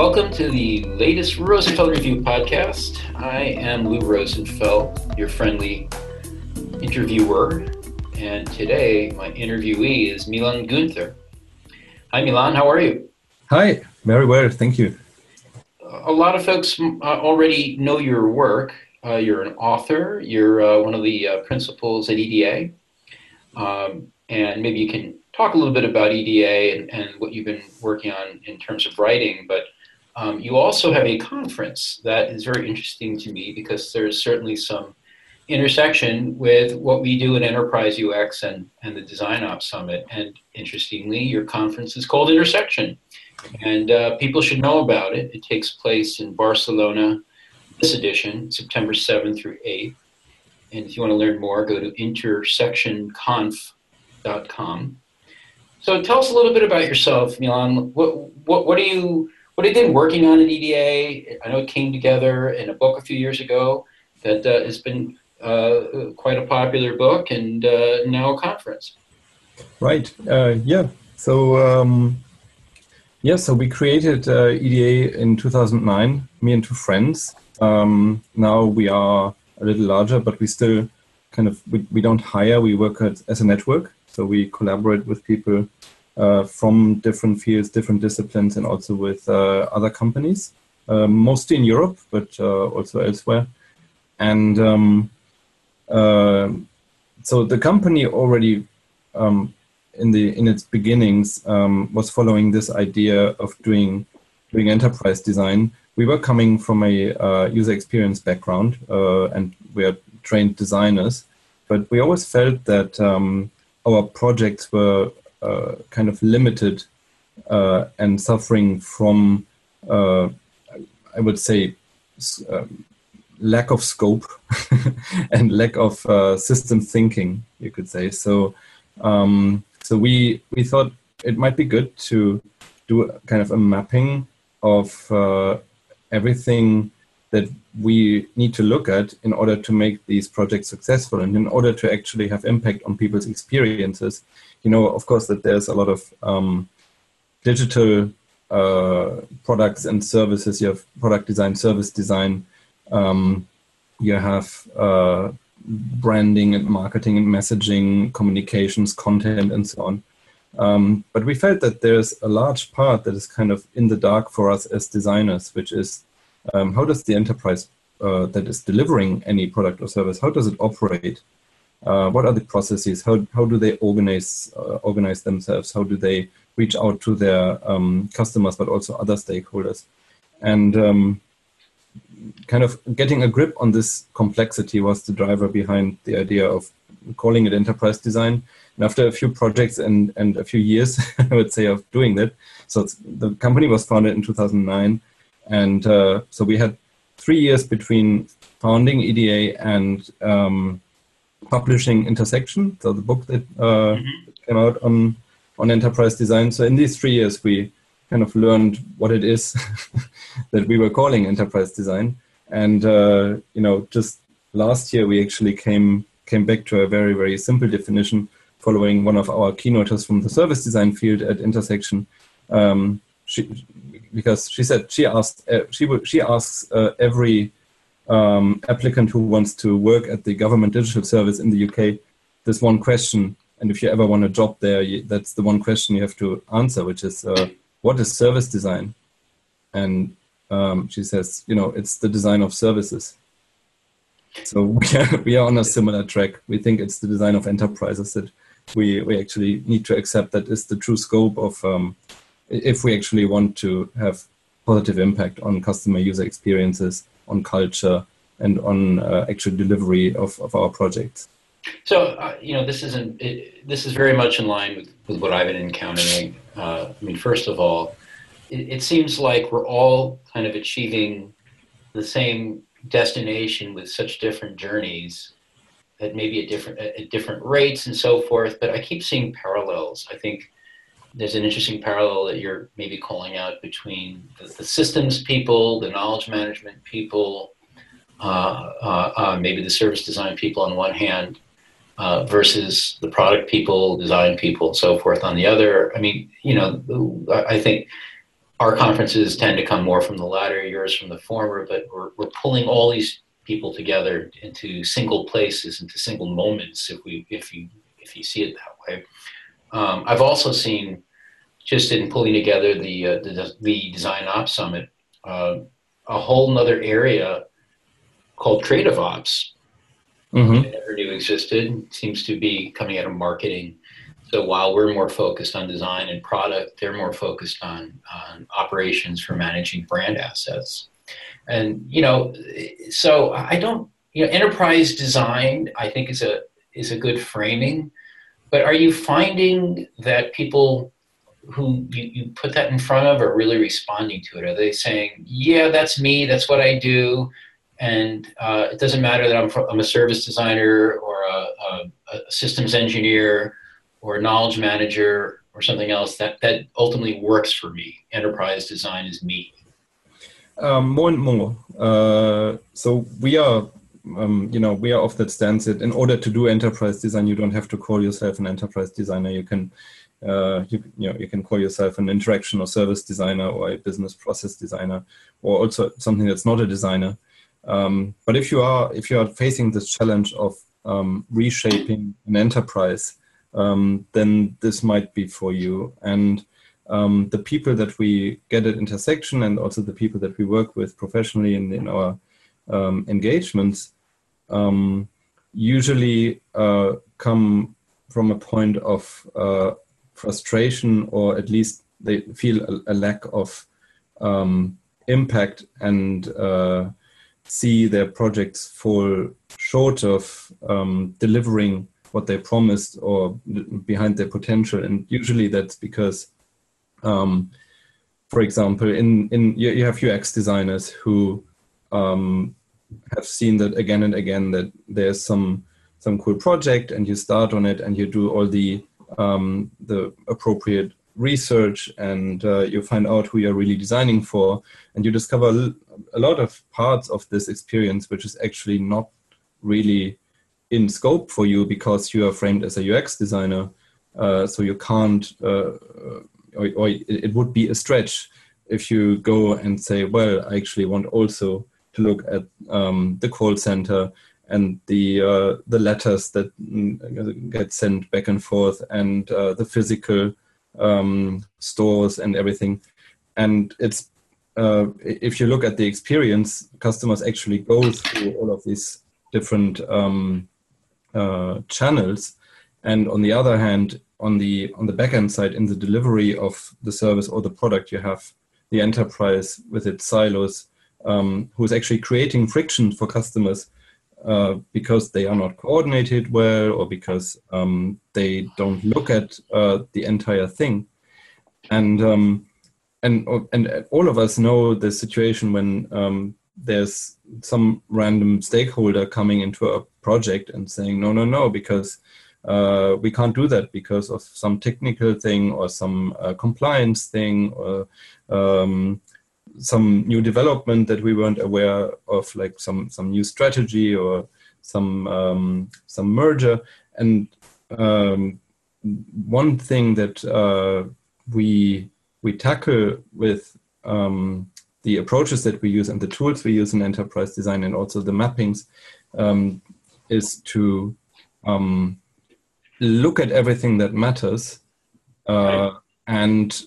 Welcome to the latest Rosenfeld Review podcast. I am Lou Rosenfeld, your friendly interviewer, and today my interviewee is Milan Guenther. Hi, Milan, how are you? Hi, very well, thank you. A lot of folks uh, already know your work. Uh, you're an author, you're uh, one of the uh, principals at EDA, um, and maybe you can talk a little bit about EDA and, and what you've been working on in terms of writing. But um, you also have a conference that is very interesting to me because there's certainly some intersection with what we do in Enterprise UX and, and the Design Ops Summit. And interestingly, your conference is called Intersection. And uh, people should know about it. It takes place in Barcelona this edition, September 7th through 8th. And if you want to learn more, go to intersectionconf.com. So tell us a little bit about yourself, Milan. What, what, what are you what you been working on at EDA? I know it came together in a book a few years ago that uh, has been uh, quite a popular book and uh, now a conference. Right. Uh, yeah. So um, yeah. So we created uh, EDA in 2009. Me and two friends. Um, now we are a little larger, but we still kind of we, we don't hire. We work at, as a network. So we collaborate with people uh, from different fields, different disciplines, and also with uh, other companies, uh, mostly in Europe, but uh, also elsewhere. And um, uh, so the company already um, in the in its beginnings um, was following this idea of doing doing enterprise design. We were coming from a uh, user experience background, and we are trained designers, but we always felt that um, our projects were uh, kind of limited uh, and suffering from, uh, I would say, lack of scope and lack of uh, system thinking, you could say. So, um, so we we thought it might be good to do kind of a mapping of uh, everything that we need to look at in order to make these projects successful and in order to actually have impact on people's experiences you know of course that there's a lot of um, digital uh, products and services. You have product design service design. Um, you have uh, branding and marketing and messaging communications content and so on. Um, but we felt that there's a large part that is kind of in the dark for us as designers which is um, how does the enterprise uh, that is delivering any product or service, how does it operate? Uh, what are the processes? How, how do they organize uh, organize themselves? How do they reach out to their um, customers, but also other stakeholders? And um, kind of getting a grip on this complexity was the driver behind the idea of calling it enterprise design. And after a few projects and, and a few years, I would say, of doing that, so the company was founded in 2009 and uh, so we had three years between founding EDA and um, publishing Intersection, so the book that uh, mm-hmm. came out on on enterprise design. So in these three years, we kind of learned what it is that we were calling enterprise design. And uh, you know, just last year we actually came came back to a very very simple definition, following one of our keynoters from the service design field at Intersection. Um, she, because she said she asked uh, she she asks uh, every um, applicant who wants to work at the government digital service in the UK this one question, and if you ever want a job there, you, that's the one question you have to answer, which is uh, what is service design? And um, she says, you know, it's the design of services. So we are, we are on a similar track. We think it's the design of enterprises that we, we actually need to accept that is the true scope of um, if we actually want to have positive impact on customer user experiences, on culture, and on uh, actual delivery of, of our projects. So, uh, you know, this isn't, it, this is very much in line with, with what I've been encountering. Uh, I mean, first of all, it, it seems like we're all kind of achieving the same destination with such different journeys at maybe at different at different rates and so forth. But I keep seeing parallels. I think there's an interesting parallel that you're maybe calling out between the, the systems people, the knowledge management people, uh, uh, uh, maybe the service design people on one hand, uh, versus the product people, design people, and so forth on the other. I mean, you know, I think our conferences tend to come more from the latter, yours from the former, but we're, we're pulling all these people together into single places, into single moments, if we if you if you see it that way. Um, I've also seen, just in pulling together the uh, the, the, Design Ops Summit, uh, a whole nother area called Creative Ops. Mm-hmm. I never knew existed. Seems to be coming out of marketing so while we're more focused on design and product, they're more focused on, on operations for managing brand assets. And you know, so I don't you know enterprise design I think is a is a good framing. But are you finding that people who you, you put that in front of are really responding to it? Are they saying, "Yeah, that's me. That's what I do," and uh, it doesn't matter that I'm, I'm a service designer or a, a, a systems engineer or a knowledge manager or something else that that ultimately works for me enterprise design is me um, more and more uh, so we are um, you know we are of that stance that in order to do enterprise design you don't have to call yourself an enterprise designer you can uh, you, you know you can call yourself an interaction or service designer or a business process designer or also something that's not a designer um, but if you are if you are facing this challenge of um, reshaping an enterprise um, then this might be for you. And um, the people that we get at intersection and also the people that we work with professionally in, in our um, engagements um, usually uh, come from a point of uh, frustration or at least they feel a, a lack of um, impact and uh, see their projects fall short of um, delivering what they promised or behind their potential. And usually that's because um, for example in in you, you, have ux designers who um, have seen that again and again that there's some some cool project and you start on it and you do all the um, the appropriate research and uh, you find out who you're really designing for and you discover a lot of parts of this experience which is actually not really in scope for you because you are framed as a UX designer. Uh, so you can't, uh, or, or, it would be a stretch if you go and say, well, I actually want also to look at um, the call center and the uh, the letters that mm, get sent back and forth and uh, the physical um, stores and everything. And it's uh, if you look at the experience, customers actually go through all of these different um, uh, channels, and on the other hand, on the on the backend side, in the delivery of the service or the product, you have the enterprise with its silos, um, who is actually creating friction for customers uh, because they are not coordinated well or because um, they don't look at uh, the entire thing. And um, and and all of us know the situation when um, there's some random stakeholder coming into a project and saying no no no because uh, we can't do that because of some technical thing or some uh, compliance thing or um, some new development that we weren't aware of like some some new strategy or some um, some merger. And um, one thing that uh, we we tackle with um, the approaches that we use and the tools we use in enterprise design and also the mappings um, is to um, look at everything that matters uh, and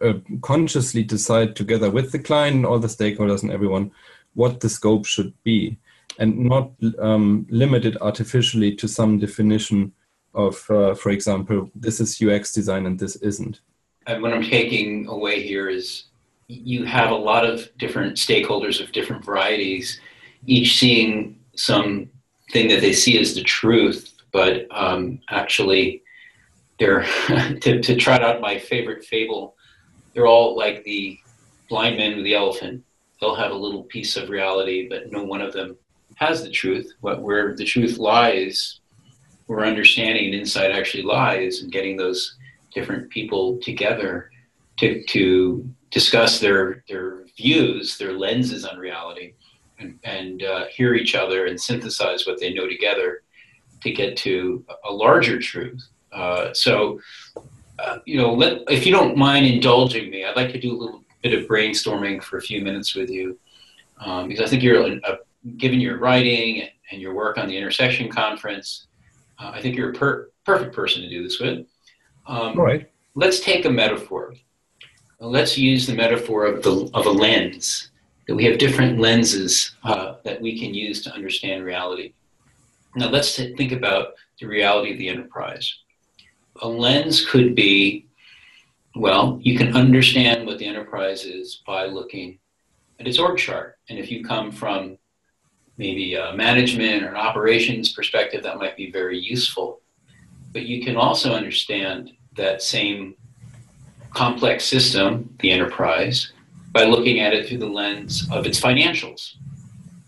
uh, consciously decide together with the client and all the stakeholders and everyone what the scope should be and not um, limit it artificially to some definition of, uh, for example, this is UX design and this isn't. And what I'm taking away here is you have a lot of different stakeholders of different varieties, each seeing some thing that they see as the truth, but um, actually, they're to, to trot out my favorite fable. They're all like the blind man with the elephant. They'll have a little piece of reality, but no one of them has the truth. What where the truth lies, where understanding and insight actually lies, and getting those different people together to to discuss their their views, their lenses on reality, and, and uh, hear each other and synthesize what they know together to get to a larger truth. Uh, so, uh, you know, let, if you don't mind indulging me, I'd like to do a little bit of brainstorming for a few minutes with you um, because I think you're, a, given your writing and your work on the Intersection Conference, uh, I think you're a per- perfect person to do this with. Um, All right. Let's take a metaphor. Let's use the metaphor of, the, of a lens, that we have different lenses uh, that we can use to understand reality. Now, let's t- think about the reality of the enterprise. A lens could be well, you can understand what the enterprise is by looking at its org chart. And if you come from maybe a management or an operations perspective, that might be very useful. But you can also understand that same complex system, the enterprise, by looking at it through the lens of its financials.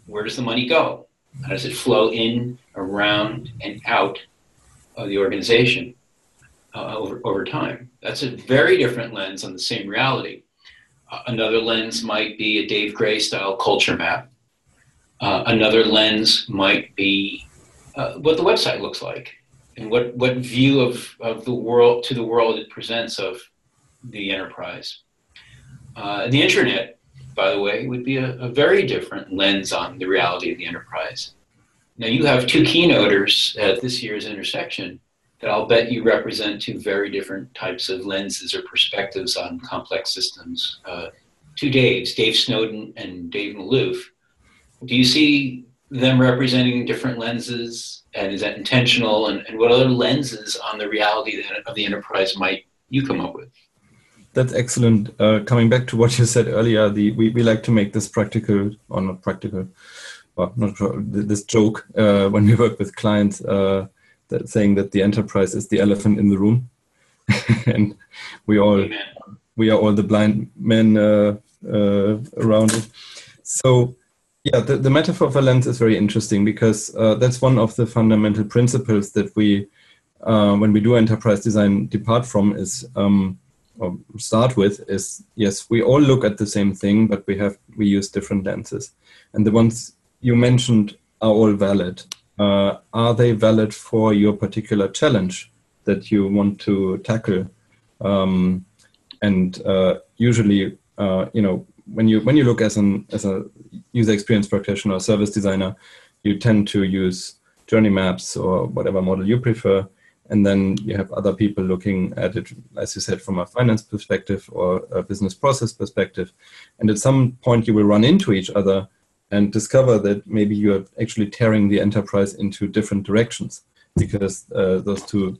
Where does the money go? How does it flow in, around, and out of the organization? Uh, over, over time. That's a very different lens on the same reality. Uh, another lens might be a Dave Gray style culture map. Uh, another lens might be uh, what the website looks like and what, what view of, of the world to the world it presents of the enterprise. Uh, the internet, by the way, would be a, a very different lens on the reality of the enterprise. Now, you have two keynoters at this year's intersection that I'll bet you represent two very different types of lenses or perspectives on complex systems. Uh, two Daves, Dave Snowden and Dave Malouf. Do you see them representing different lenses? And is that intentional? And, and what other lenses on the reality of the enterprise might you come up with? That's excellent. Uh, coming back to what you said earlier, the we, we like to make this practical or not practical, well, not this joke uh, when we work with clients. Uh, that saying that the enterprise is the elephant in the room, and we all Amen. we are all the blind men uh, uh, around it. So, yeah, the, the metaphor of a lens is very interesting because uh, that's one of the fundamental principles that we, uh, when we do enterprise design, depart from is. Um, or start with is yes we all look at the same thing but we have we use different lenses and the ones you mentioned are all valid uh, are they valid for your particular challenge that you want to tackle? Um, and uh, usually, uh, you know, when you when you look as an as a user experience practitioner or service designer, you tend to use journey maps or whatever model you prefer, and then you have other people looking at it, as you said, from a finance perspective or a business process perspective. And at some point, you will run into each other and discover that maybe you are actually tearing the enterprise into different directions because uh, those two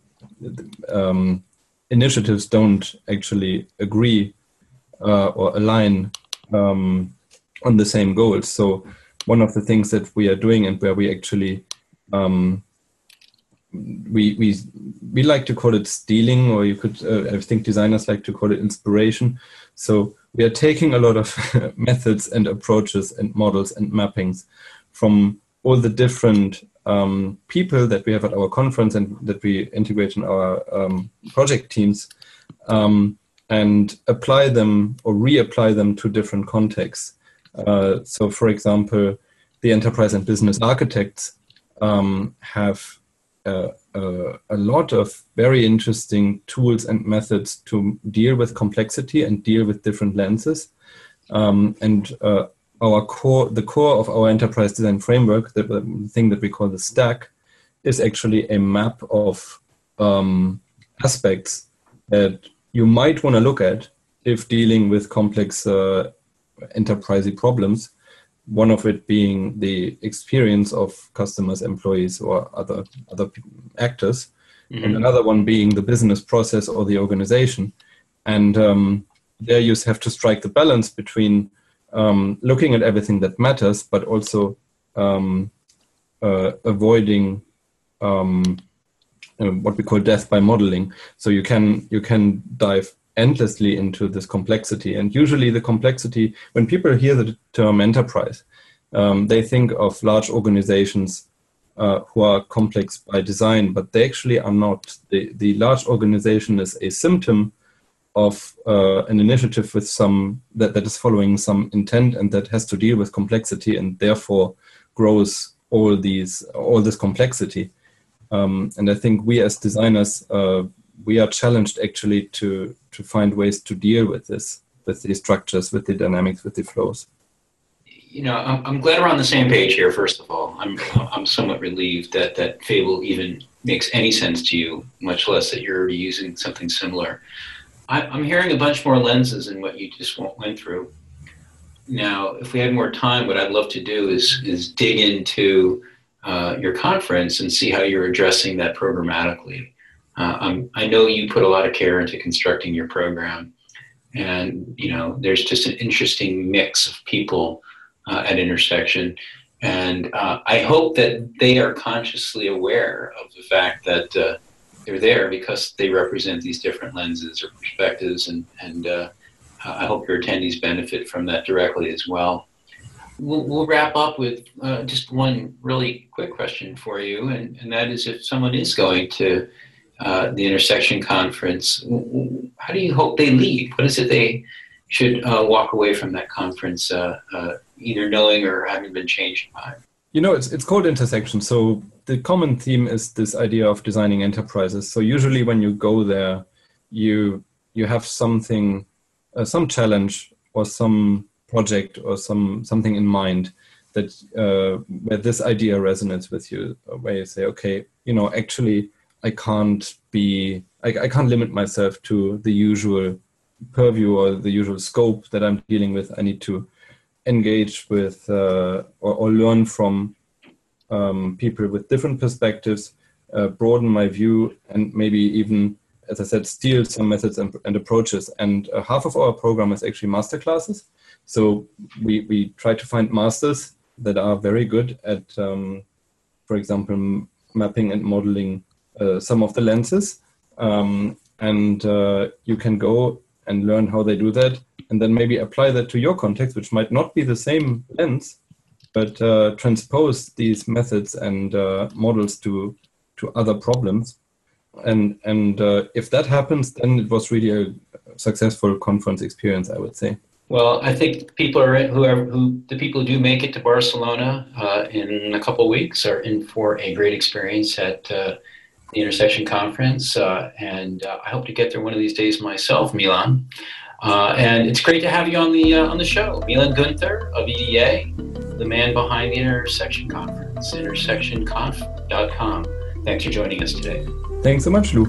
um, initiatives don't actually agree uh, or align um, on the same goals. So one of the things that we are doing and where we actually um, we we we like to call it stealing, or you could uh, I think designers like to call it inspiration. So we are taking a lot of methods and approaches and models and mappings from all the different um, people that we have at our conference and that we integrate in our um, project teams um, and apply them or reapply them to different contexts. Uh, so, for example, the enterprise and business architects um, have uh, a lot of very interesting tools and methods to deal with complexity and deal with different lenses. Um, and uh, our core, the core of our enterprise design framework, the, the, thing that we call the stack, is actually a map of um, aspects that you might want to look at if dealing with complex uh, enterprise problems one of it being the experience of customers, employees, or other other actors, mm-hmm. and another one being the business process or the organization. And um, there you have to strike the balance between um, looking at everything that matters, but also um, uh, avoiding um, uh, what we call death by modeling. So you can you can dive endlessly into this complexity. And usually, the complexity, when people hear the term enterprise, um, they think of large organizations uh, who are complex by design, but they actually are not. The, the large organization is a symptom of uh, an initiative with some that, that is following some intent and that has to deal with complexity and therefore grows all these all this complexity. Um, and I think we as designers uh, we are challenged actually to to find ways to deal with this with the structures, with the dynamics, with the flows. You know, I'm, I'm glad we're on the same page here. First of all, I'm I'm somewhat relieved that that Fable even makes any sense to you, much less that you're using something similar. I, am hearing a bunch more lenses in what you just went through. Now, if we had more time, what I'd love to do is is dig into uh, your conference and see how you're addressing that programmatically. Uh, i know you put a lot of care into constructing your program, and you know there's just an interesting mix of people uh, at intersection, and uh, I hope that they are consciously aware of the fact that uh, they're there because they represent these different lenses or perspectives, and and uh, I hope your attendees benefit from that directly as well. We'll, we'll wrap up with uh, just one really quick question for you, and, and that is if someone is going to uh, the intersection conference, how do you hope they leave? What is it they should uh, walk away from that conference uh, uh, either knowing or having been changed by? You know, it's it's called intersection. So the common theme is this idea of designing enterprises. So usually when you go there, you you have something, uh, some challenge or some project or some something in mind that where this idea resonates with you, where you say, okay, you know, actually, I can't be, I, I can't limit myself to the usual purview or the usual scope that I'm dealing with. I need to engage with uh, or, or, learn from um, people with different perspectives, uh, broaden my view, and maybe even, as I said, steal some methods and, and approaches. And uh, half of our program is actually master classes. So we, we try to find masters that are very good at, um, for example, mapping and modeling some of the lenses. Um, and uh, you can go and learn how they do that and then maybe apply that to your context, which might not be the same lens, but uh, transpose these methods and uh, models to to other problems. And and uh, if that happens, then it was really a successful conference experience, I would say. Well, I think people are who are who the people who do make it to Barcelona uh, in a couple of weeks are in for a great experience at uh, the Intersection Conference, uh, and I hope to get there one of these days myself, Milan. Uh, and it's great to have you on the uh, on the show, Milan Guenther of EDA, the man behind the Intersection Conference, intersectionconf.com. Thanks for joining us today. Thanks so much, Lou.